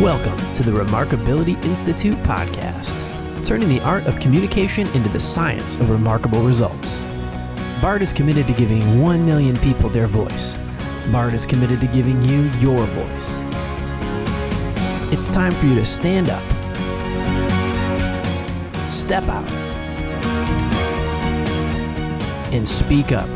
Welcome to the Remarkability Institute podcast, turning the art of communication into the science of remarkable results. BART is committed to giving 1 million people their voice. BART is committed to giving you your voice. It's time for you to stand up, step out, and speak up.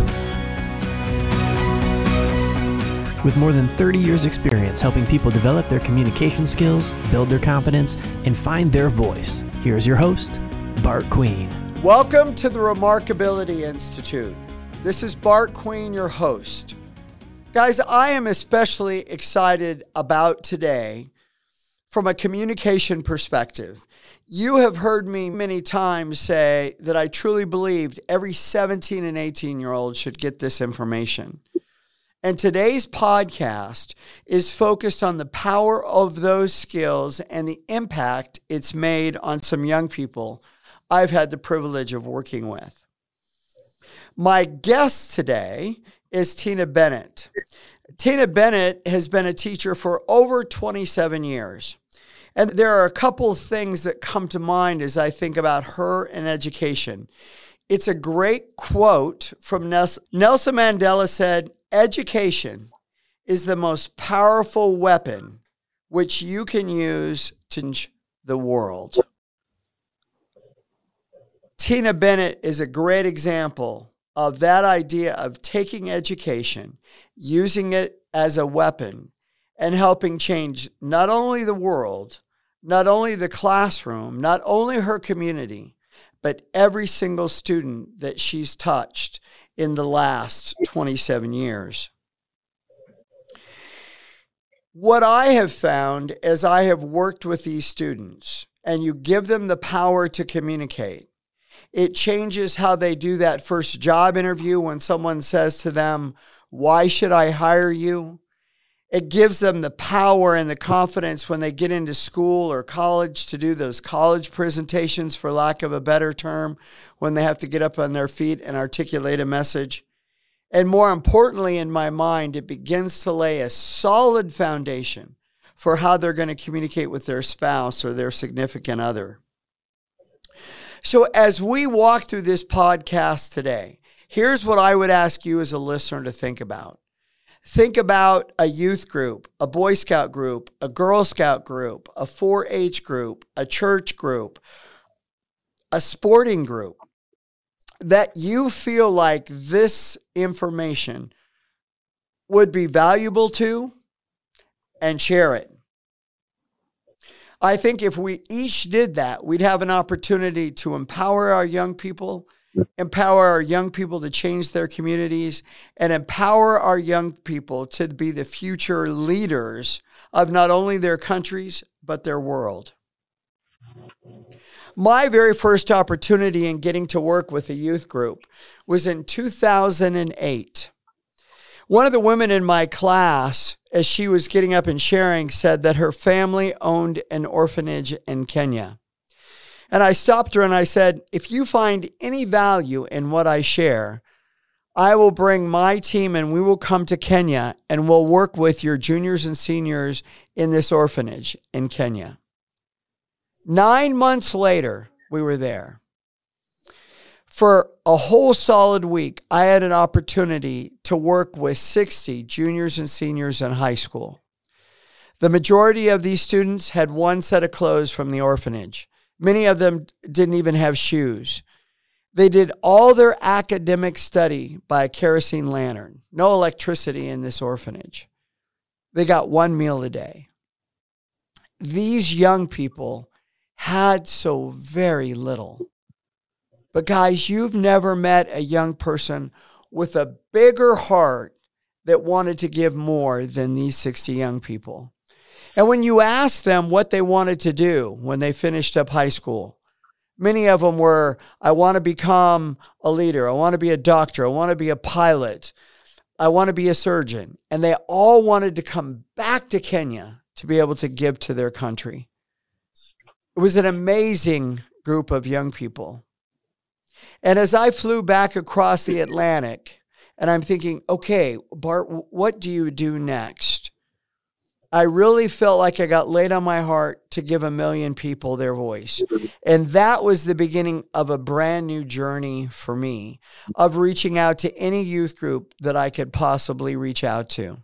With more than 30 years' experience helping people develop their communication skills, build their confidence, and find their voice, here's your host, Bart Queen. Welcome to the Remarkability Institute. This is Bart Queen, your host. Guys, I am especially excited about today from a communication perspective. You have heard me many times say that I truly believed every 17 and 18 year old should get this information. And today's podcast is focused on the power of those skills and the impact it's made on some young people I've had the privilege of working with. My guest today is Tina Bennett. Tina Bennett has been a teacher for over 27 years. And there are a couple of things that come to mind as I think about her and education. It's a great quote from Nelson Mandela said, Education is the most powerful weapon which you can use to change the world. Tina Bennett is a great example of that idea of taking education, using it as a weapon, and helping change not only the world, not only the classroom, not only her community, but every single student that she's touched in the last 27 years. What I have found as I have worked with these students, and you give them the power to communicate, it changes how they do that first job interview when someone says to them, Why should I hire you? It gives them the power and the confidence when they get into school or college to do those college presentations, for lack of a better term, when they have to get up on their feet and articulate a message. And more importantly, in my mind, it begins to lay a solid foundation for how they're going to communicate with their spouse or their significant other. So, as we walk through this podcast today, here's what I would ask you as a listener to think about. Think about a youth group, a Boy Scout group, a Girl Scout group, a 4 H group, a church group, a sporting group that you feel like this information would be valuable to and share it. I think if we each did that, we'd have an opportunity to empower our young people empower our young people to change their communities, and empower our young people to be the future leaders of not only their countries, but their world. My very first opportunity in getting to work with a youth group was in 2008. One of the women in my class, as she was getting up and sharing, said that her family owned an orphanage in Kenya. And I stopped her and I said, if you find any value in what I share, I will bring my team and we will come to Kenya and we'll work with your juniors and seniors in this orphanage in Kenya. Nine months later, we were there. For a whole solid week, I had an opportunity to work with 60 juniors and seniors in high school. The majority of these students had one set of clothes from the orphanage. Many of them didn't even have shoes. They did all their academic study by a kerosene lantern. No electricity in this orphanage. They got one meal a day. These young people had so very little. But, guys, you've never met a young person with a bigger heart that wanted to give more than these 60 young people. And when you asked them what they wanted to do when they finished up high school, many of them were I want to become a leader, I want to be a doctor, I want to be a pilot, I want to be a surgeon. And they all wanted to come back to Kenya to be able to give to their country. It was an amazing group of young people. And as I flew back across the Atlantic, and I'm thinking, okay, Bart, what do you do next? I really felt like I got laid on my heart to give a million people their voice. And that was the beginning of a brand new journey for me of reaching out to any youth group that I could possibly reach out to.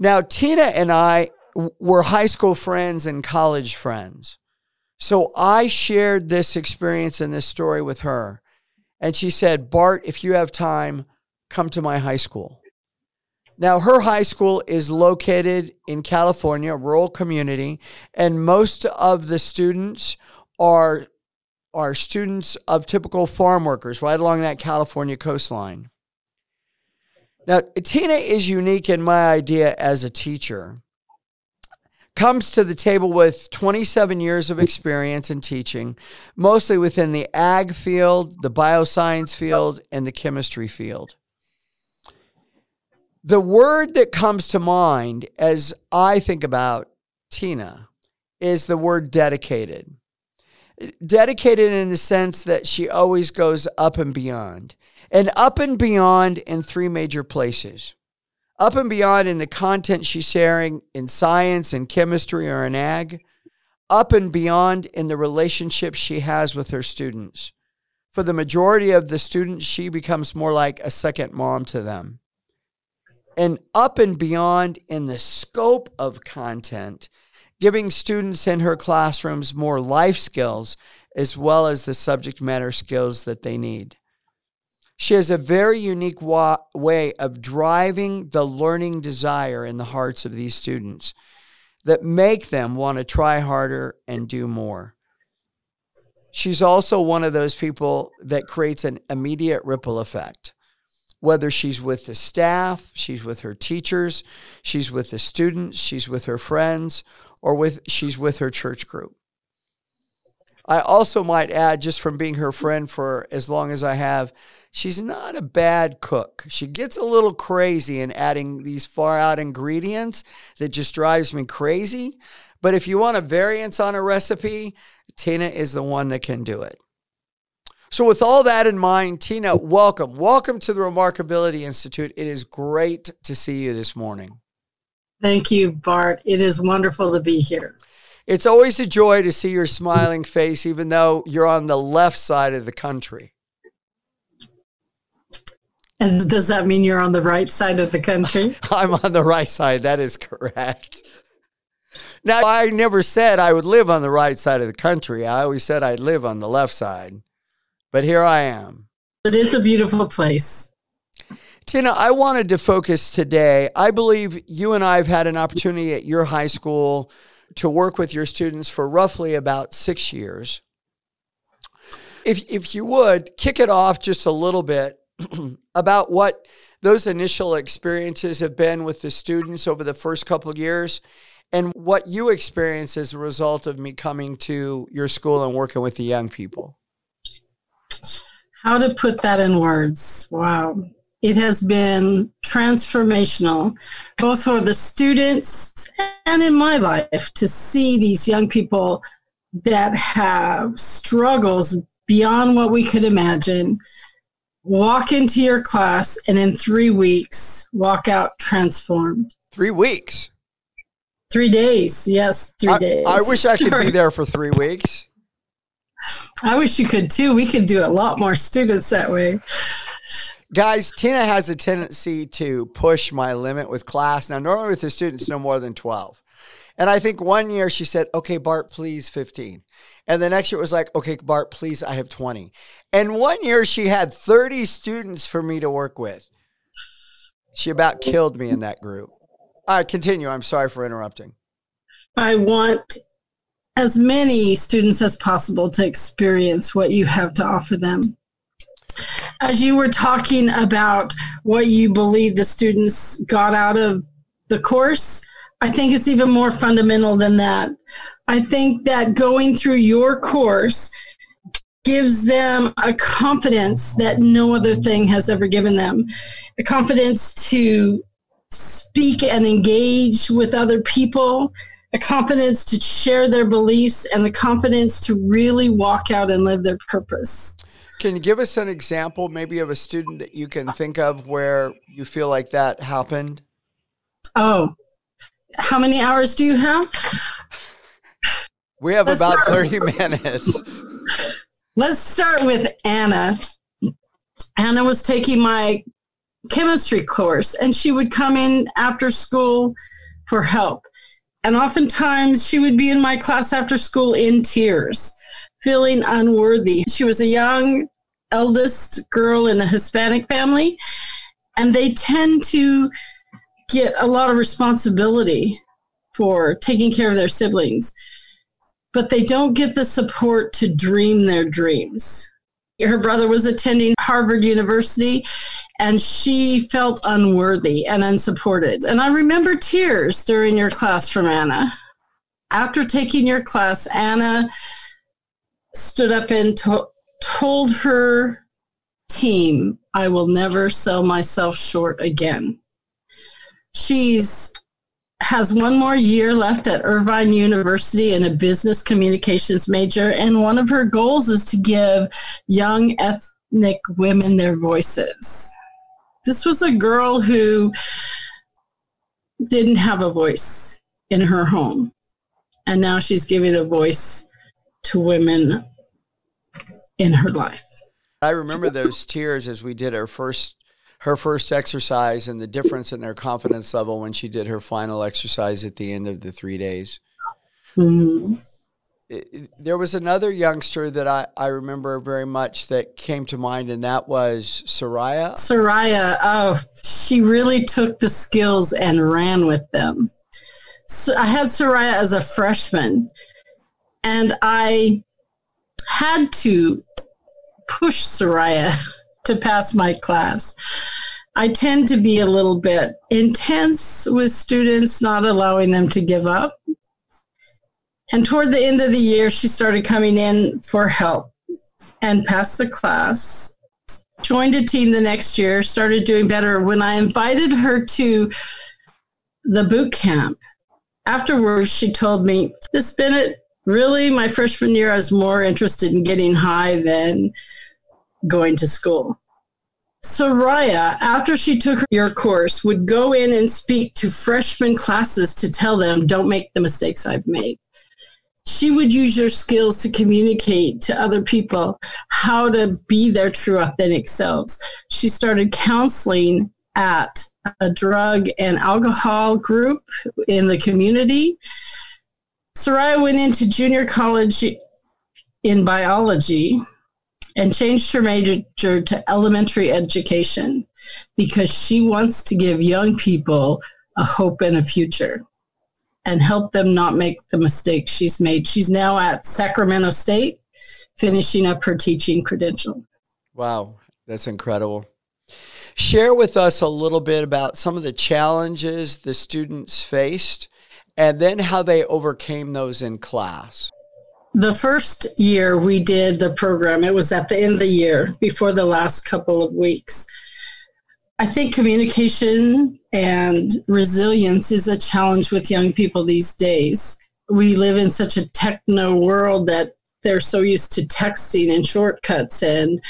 Now, Tina and I were high school friends and college friends. So I shared this experience and this story with her. And she said, Bart, if you have time, come to my high school. Now, her high school is located in California, a rural community, and most of the students are, are students of typical farm workers right along that California coastline. Now, Tina is unique in my idea as a teacher. Comes to the table with 27 years of experience in teaching, mostly within the ag field, the bioscience field, and the chemistry field. The word that comes to mind as I think about Tina is the word dedicated. Dedicated in the sense that she always goes up and beyond, and up and beyond in three major places. Up and beyond in the content she's sharing in science and chemistry or in ag, up and beyond in the relationships she has with her students. For the majority of the students, she becomes more like a second mom to them and up and beyond in the scope of content, giving students in her classrooms more life skills as well as the subject matter skills that they need. She has a very unique wa- way of driving the learning desire in the hearts of these students that make them want to try harder and do more. She's also one of those people that creates an immediate ripple effect whether she's with the staff, she's with her teachers, she's with the students, she's with her friends, or with she's with her church group. I also might add, just from being her friend for as long as I have, she's not a bad cook. She gets a little crazy in adding these far out ingredients that just drives me crazy. But if you want a variance on a recipe, Tina is the one that can do it. So, with all that in mind, Tina, welcome. Welcome to the Remarkability Institute. It is great to see you this morning. Thank you, Bart. It is wonderful to be here. It's always a joy to see your smiling face, even though you're on the left side of the country. And does that mean you're on the right side of the country? I'm on the right side. That is correct. Now, I never said I would live on the right side of the country. I always said I'd live on the left side but here I am. It is a beautiful place. Tina, I wanted to focus today. I believe you and I have had an opportunity at your high school to work with your students for roughly about six years. If, if you would, kick it off just a little bit about what those initial experiences have been with the students over the first couple of years and what you experienced as a result of me coming to your school and working with the young people. How to put that in words? Wow. It has been transformational, both for the students and in my life, to see these young people that have struggles beyond what we could imagine walk into your class and in three weeks walk out transformed. Three weeks? Three days. Yes, three I, days. I wish I could be there for three weeks. I wish you could too. We could do a lot more students that way. Guys, Tina has a tendency to push my limit with class. Now, normally with the students, no more than 12. And I think one year she said, okay, Bart, please 15. And the next year it was like, okay, Bart, please, I have 20. And one year she had 30 students for me to work with. She about killed me in that group. All right, continue. I'm sorry for interrupting. I want as many students as possible to experience what you have to offer them. As you were talking about what you believe the students got out of the course, I think it's even more fundamental than that. I think that going through your course gives them a confidence that no other thing has ever given them a confidence to speak and engage with other people the confidence to share their beliefs and the confidence to really walk out and live their purpose. Can you give us an example, maybe, of a student that you can think of where you feel like that happened? Oh, how many hours do you have? We have Let's about 30 minutes. Let's start with Anna. Anna was taking my chemistry course and she would come in after school for help. And oftentimes she would be in my class after school in tears, feeling unworthy. She was a young eldest girl in a Hispanic family, and they tend to get a lot of responsibility for taking care of their siblings, but they don't get the support to dream their dreams. Her brother was attending Harvard University and she felt unworthy and unsupported. And I remember tears during your class from Anna. After taking your class, Anna stood up and to- told her team, I will never sell myself short again. She's has one more year left at Irvine University in a business communications major, and one of her goals is to give young ethnic women their voices. This was a girl who didn't have a voice in her home, and now she's giving a voice to women in her life. I remember those tears as we did our first her first exercise and the difference in their confidence level when she did her final exercise at the end of the three days. Mm-hmm. There was another youngster that I, I remember very much that came to mind, and that was Soraya. Soraya, oh, she really took the skills and ran with them. So I had Soraya as a freshman, and I had to push Soraya to pass my class. I tend to be a little bit intense with students, not allowing them to give up. And toward the end of the year, she started coming in for help and passed the class. Joined a team the next year, started doing better. When I invited her to the boot camp, afterwards, she told me, Miss Bennett, really, my freshman year, I was more interested in getting high than going to school. Soraya, after she took your course, would go in and speak to freshman classes to tell them, don't make the mistakes I've made. She would use your skills to communicate to other people how to be their true, authentic selves. She started counseling at a drug and alcohol group in the community. Soraya went into junior college in biology and changed her major to elementary education because she wants to give young people a hope and a future and help them not make the mistakes she's made. She's now at Sacramento State finishing up her teaching credential. Wow, that's incredible. Share with us a little bit about some of the challenges the students faced and then how they overcame those in class. The first year we did the program, it was at the end of the year before the last couple of weeks. I think communication and resilience is a challenge with young people these days. We live in such a techno world that they're so used to texting and shortcuts and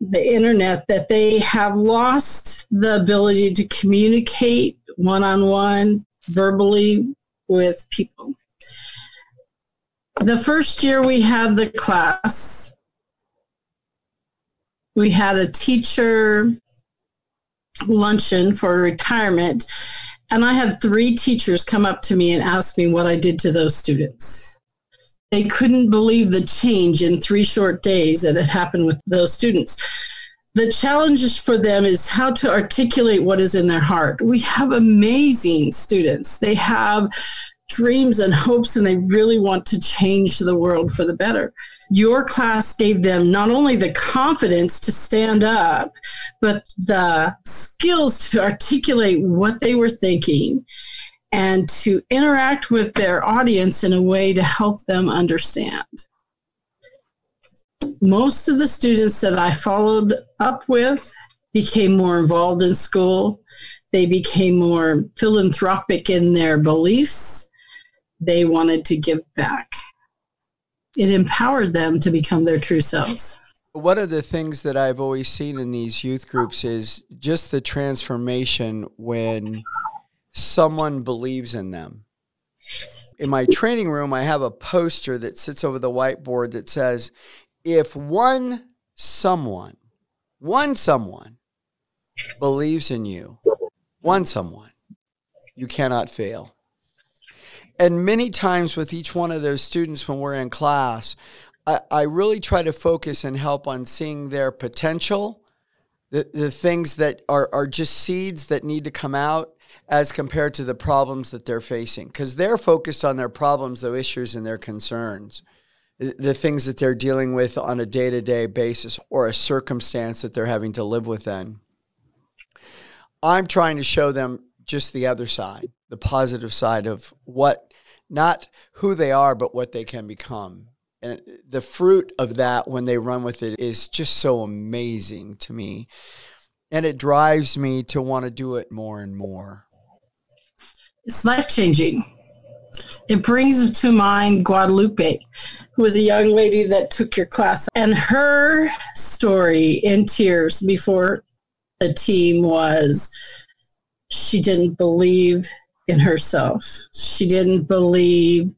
the internet that they have lost the ability to communicate one on one verbally with people the first year we had the class, we had a teacher luncheon for retirement, and I had three teachers come up to me and ask me what I did to those students. They couldn't believe the change in three short days that had happened with those students. The challenge for them is how to articulate what is in their heart. We have amazing students. They have dreams and hopes and they really want to change the world for the better. Your class gave them not only the confidence to stand up, but the skills to articulate what they were thinking and to interact with their audience in a way to help them understand. Most of the students that I followed up with became more involved in school. They became more philanthropic in their beliefs they wanted to give back. It empowered them to become their true selves. One of the things that I've always seen in these youth groups is just the transformation when someone believes in them. In my training room, I have a poster that sits over the whiteboard that says, if one someone, one someone believes in you, one someone, you cannot fail. And many times with each one of those students when we're in class, I, I really try to focus and help on seeing their potential, the, the things that are, are just seeds that need to come out as compared to the problems that they're facing. Because they're focused on their problems, their issues, and their concerns, the things that they're dealing with on a day to day basis or a circumstance that they're having to live within. I'm trying to show them just the other side, the positive side of what, not who they are, but what they can become. And the fruit of that when they run with it is just so amazing to me. And it drives me to want to do it more and more. It's life changing. It brings to mind Guadalupe, who was a young lady that took your class, and her story in tears before the team was she didn't believe in herself. She didn't believe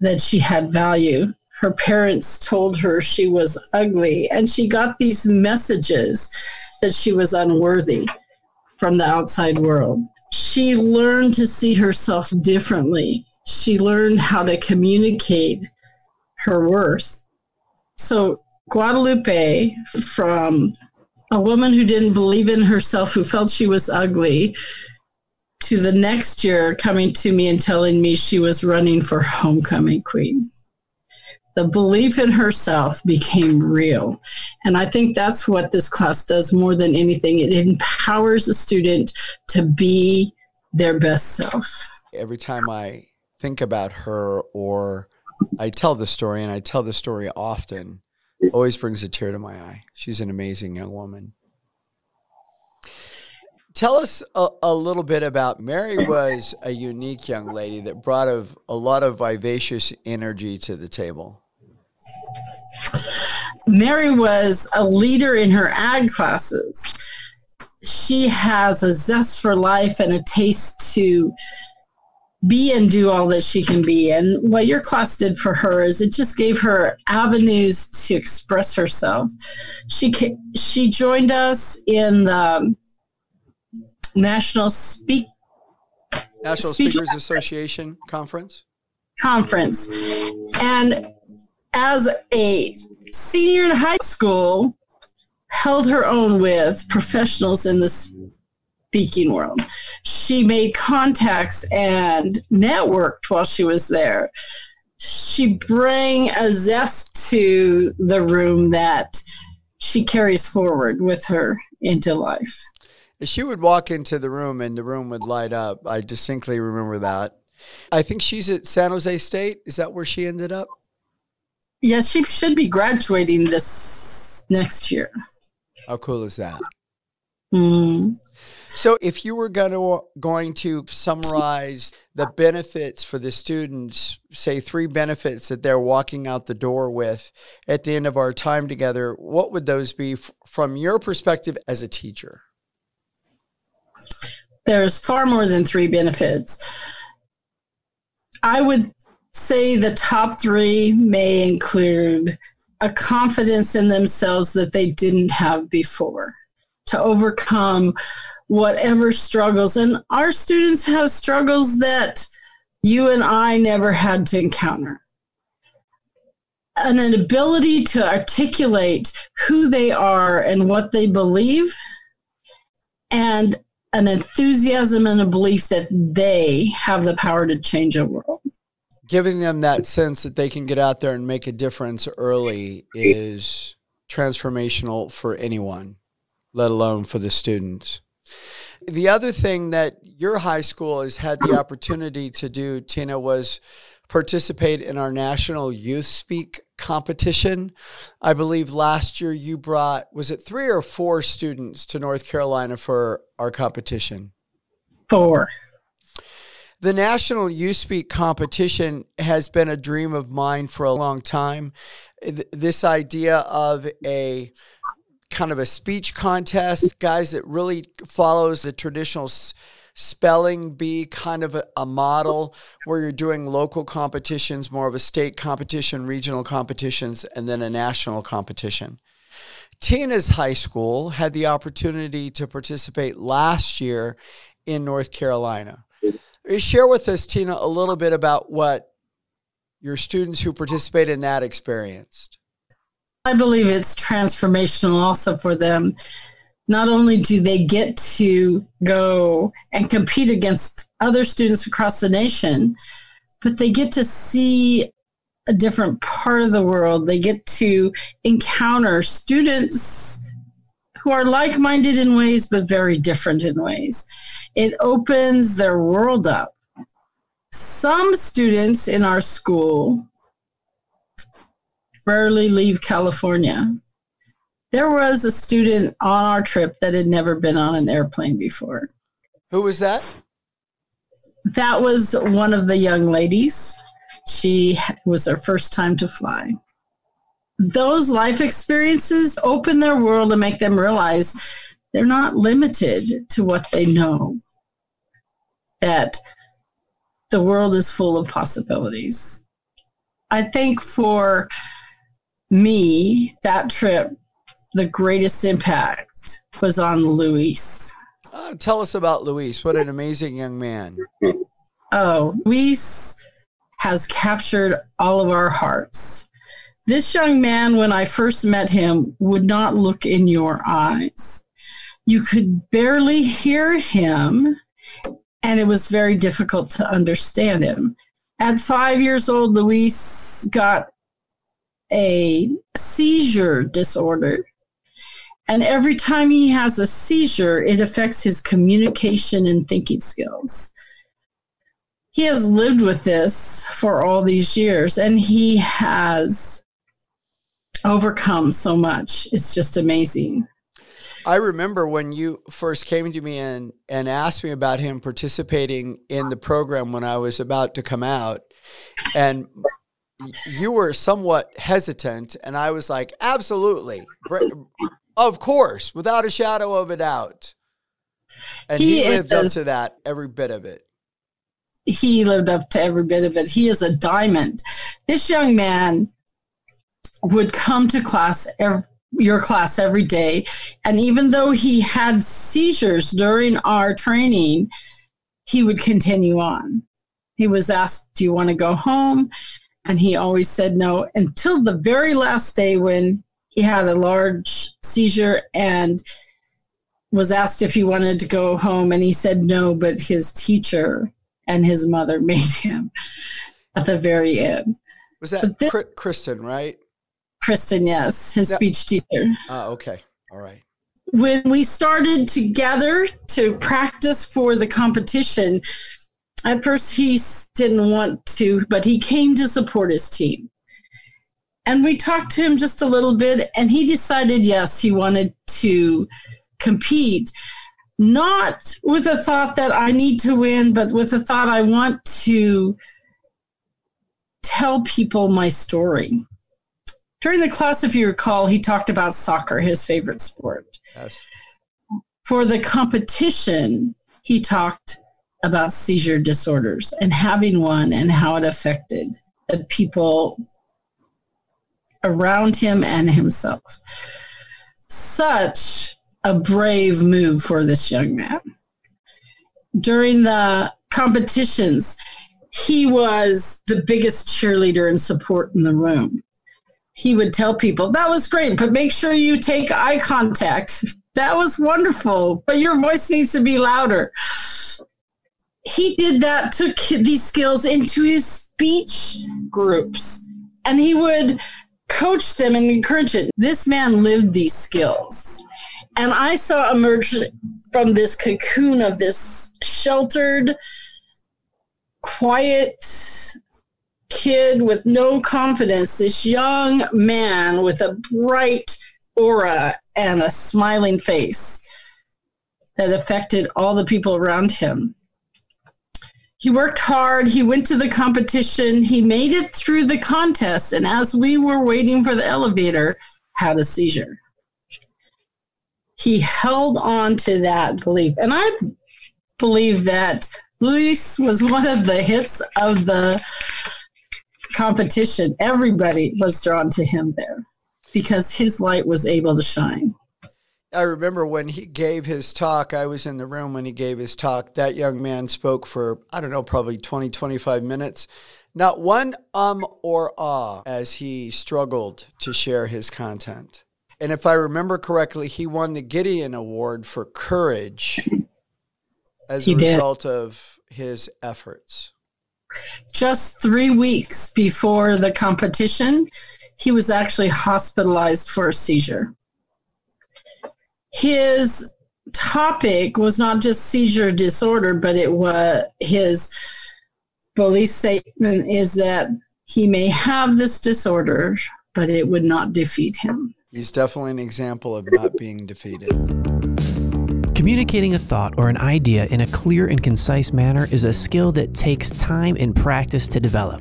that she had value. Her parents told her she was ugly, and she got these messages that she was unworthy from the outside world. She learned to see herself differently. She learned how to communicate her worth. So, Guadalupe, from a woman who didn't believe in herself, who felt she was ugly, to the next year coming to me and telling me she was running for homecoming queen. The belief in herself became real. And I think that's what this class does more than anything. It empowers a student to be their best self. Every time I think about her or I tell the story, and I tell the story often, always brings a tear to my eye. She's an amazing young woman. Tell us a, a, little bit about Mary was a unique young lady that brought a, a lot of vivacious energy to the table. Mary was a leader in her ag classes. She has a zest for life and a taste to be and do all that she can be. And what your class did for her is it just gave her avenues to express herself. She she joined us in the National Speak National Speakers Association conference conference, and as a senior in high school, held her own with professionals in the speaking world. She made contacts and networked while she was there. She bring a zest to the room that she carries forward with her into life. She would walk into the room and the room would light up. I distinctly remember that. I think she's at San Jose State. Is that where she ended up? Yes, she should be graduating this next year. How cool is that? Mm. So, if you were going to, going to summarize the benefits for the students, say three benefits that they're walking out the door with at the end of our time together, what would those be f- from your perspective as a teacher? There's far more than three benefits. I would say the top three may include a confidence in themselves that they didn't have before to overcome whatever struggles. And our students have struggles that you and I never had to encounter. And an ability to articulate who they are and what they believe, and an enthusiasm and a belief that they have the power to change a world. Giving them that sense that they can get out there and make a difference early is transformational for anyone, let alone for the students. The other thing that your high school has had the opportunity to do, Tina, was participate in our national youth speak competition. I believe last year you brought, was it three or four students to North Carolina for our competition? Four. The National Youth Speak competition has been a dream of mine for a long time. This idea of a kind of a speech contest, guys that really follows the traditional spelling bee kind of a, a, model where you're doing local competitions, more of a state competition, regional competitions, and then a national competition. Tina's high school had the opportunity to participate last year in North Carolina. Uh, share with us, Tina, a little bit about what your students who participate in that experienced. I believe it's transformational also for them. Not only do they get to go and compete against other students across the nation, but they get to see a different part of the world. They get to encounter students who are like minded in ways, but very different in ways. It opens their world up some students in our school rarely leave California. There was a student on our trip that had never been on an airplane before. Who was that? That was one of the young ladies. She was her first time to fly. Those life experiences open their world and make them realize they're not limited to what they know. That the world is full of possibilities. I think for me, that trip, the greatest impact was on Luis. Uh, tell us about Luis. What an amazing young man. Oh, Luis has captured all of our hearts. This young man, when I first met him, would not look in your eyes. You could barely hear him and it was very difficult to understand him. At five years old, Luis got a seizure disorder. And every time he has a seizure, it affects his communication and thinking skills. He has lived with this for all these years and he has overcome so much. It's just amazing. I remember when you first came to me and, and asked me about him participating in the program when I was about to come out. And you were somewhat hesitant. And I was like, absolutely. Of course, without a shadow of a doubt. And he, he lived is, up to that, every bit of it. He lived up to every bit of it. He is a diamond. This young man would come to class every your class every day. And even though he had seizures during our training, he would continue on. He was asked, Do you want to go home? And he always said no until the very last day when he had a large seizure and was asked if he wanted to go home. And he said no, but his teacher and his mother made him at the very end. Was that Kristen, right? Kristen, yes, his yep. speech teacher. Oh, okay. All right. When we started together to practice for the competition, at first he didn't want to, but he came to support his team. And we talked to him just a little bit, and he decided yes, he wanted to compete, not with a thought that I need to win, but with a thought I want to tell people my story. During the class, if you recall, he talked about soccer, his favorite sport. Yes. For the competition, he talked about seizure disorders and having one and how it affected the people around him and himself. Such a brave move for this young man. During the competitions, he was the biggest cheerleader and support in the room he would tell people, that was great, but make sure you take eye contact. That was wonderful, but your voice needs to be louder. He did that, took these skills into his speech groups, and he would coach them and encourage it. This man lived these skills. And I saw emerge from this cocoon of this sheltered, quiet, kid with no confidence, this young man with a bright aura and a smiling face that affected all the people around him. He worked hard. He went to the competition. He made it through the contest. And as we were waiting for the elevator, had a seizure. He held on to that belief. And I believe that Luis was one of the hits of the competition. Everybody was drawn to him there because his light was able to shine. I remember when he gave his talk, I was in the room when he gave his talk. That young man spoke for, I don't know, probably 20, 25 minutes. Not one um or ah as he struggled to share his content. And if I remember correctly, he won the Gideon Award for courage as he a result of his efforts. Just three weeks before the competition, he was actually hospitalized for a seizure his topic was not just seizure disorder, but it was his belief statement is that he may have this disorder, but it would not defeat him. He's definitely an example of not being defeated. Communicating a thought or an idea in a clear and concise manner is a skill that takes time and practice to develop.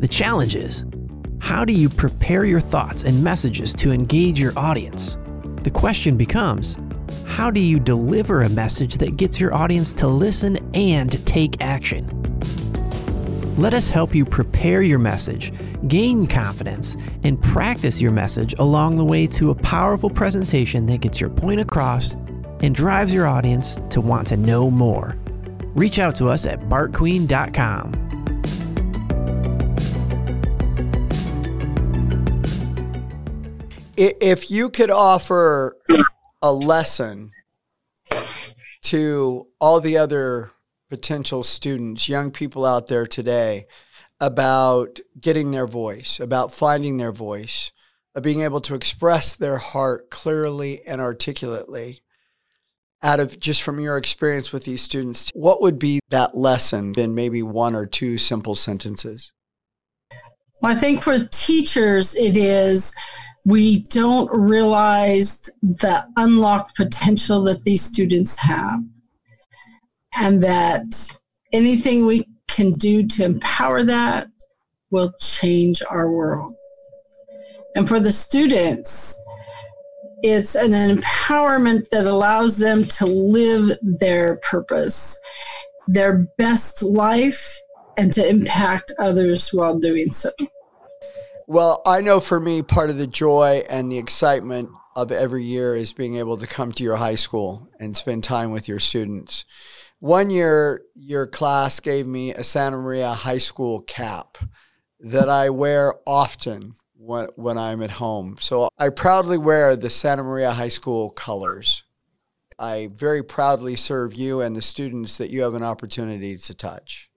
The challenge is how do you prepare your thoughts and messages to engage your audience? The question becomes how do you deliver a message that gets your audience to listen and take action? Let us help you prepare your message, gain confidence, and practice your message along the way to a powerful presentation that gets your point across and drives your audience to want to know more. Reach out to us at bartqueen.com. if you could offer a lesson to all the other potential students, young people out there today about getting their voice, about finding their voice, of being able to express their heart clearly and articulately. Out of just from your experience with these students, what would be that lesson in maybe one or two simple sentences? Well, I think for teachers, it is we don't realize the unlocked potential that these students have and that anything we can do to empower that will change our world. And for the students, it's an empowerment that allows them to live their purpose, their best life, and to impact others while doing so. Well, I know for me, part of the joy and the excitement of every year is being able to come to your high school and spend time with your students. One year, your class gave me a Santa Maria High School cap that I wear often when, when I'm at home. So I proudly wear the Santa Maria High School colors. I very proudly serve you and the students that you have an opportunity to touch.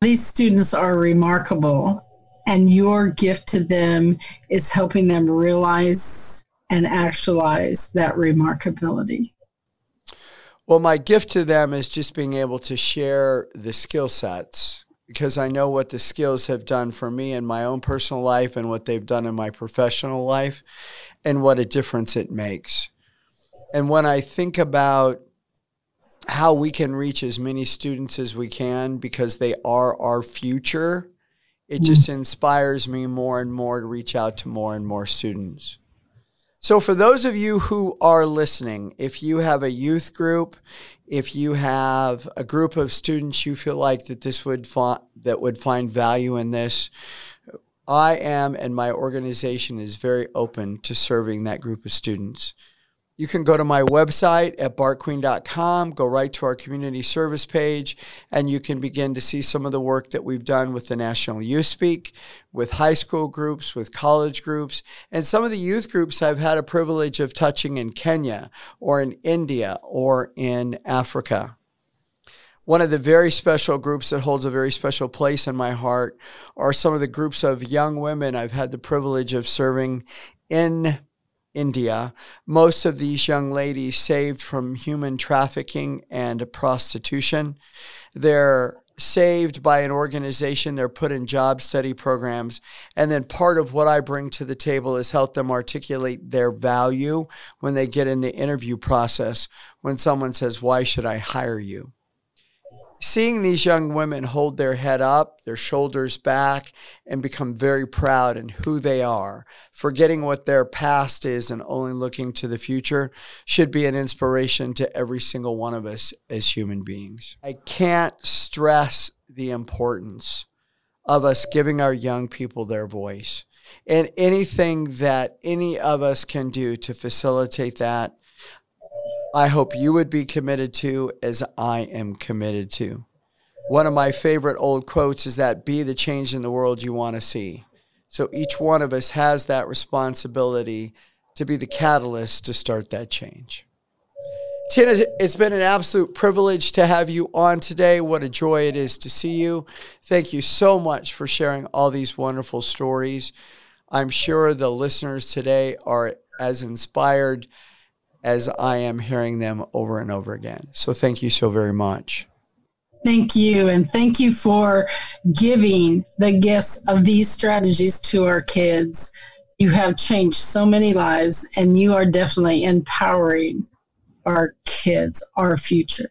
These students are remarkable and your gift to them is helping them realize and actualize that remarkability. Well, my gift to them is just being able to share the skill sets because I know what the skills have done for me in my own personal life and what they've done in my professional life and what a difference it makes. And when I think about how we can reach as many students as we can because they are our future it mm. just inspires me more and more to reach out to more and more students. So, for those of you who are listening, if you have a youth group, if you have a group of students you feel like that this would fi- that would find value in this, I am and my organization is very open to serving that group of students. You can go to my website at bartqueen.com, go right to our community service page, and you can begin to see some of the work that we've done with the National Youth Speak, with high school groups, with college groups, and some of the youth groups I've had a privilege of touching in Kenya or in India or in Africa. One of the very special groups that holds a very special place in my heart are some of the groups of young women I've had the privilege of serving in India, most of these young ladies saved from human trafficking and prostitution. They're saved by an organization, they're put in job study programs. And then part of what I bring to the table is help them articulate their value when they get in the interview process when someone says, Why should I hire you? Seeing these young women hold their head up, their shoulders back, and become very proud in who they are, forgetting what their past is and only looking to the future, should be an inspiration to every single one of us as human beings. I can't stress the importance of us giving our young people their voice. And anything that any of us can do to facilitate that I hope you would be committed to as I am committed to. One of my favorite old quotes is that be the change in the world you want to see. So each one of us has that responsibility to be the catalyst to start that change. Tina, it's been an absolute privilege to have you on today. What a joy it is to see you. Thank you so much for sharing all these wonderful stories. I'm sure the listeners today are as inspired as I am hearing them over and over again. So thank you so very much. Thank you. And thank you for giving the gifts of these strategies to our kids. You have changed so many lives, and you are definitely empowering our kids, our future.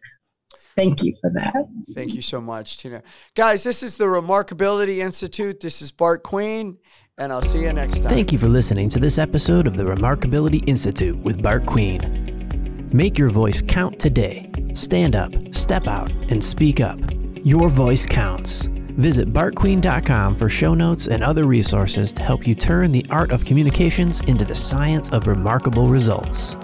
Thank you for that. Thank you so much, Tina. Guys, this is the Remarkability Institute. This is Bart Queen and I'll see you next time. Thank you for listening to this episode of the Remarkability Institute with Bart Queen. Make your voice count today. Stand up, step out, and speak up. Your voice counts. Visit bartqueen.com for show notes and other resources to help you turn the art of communications into the science of remarkable results.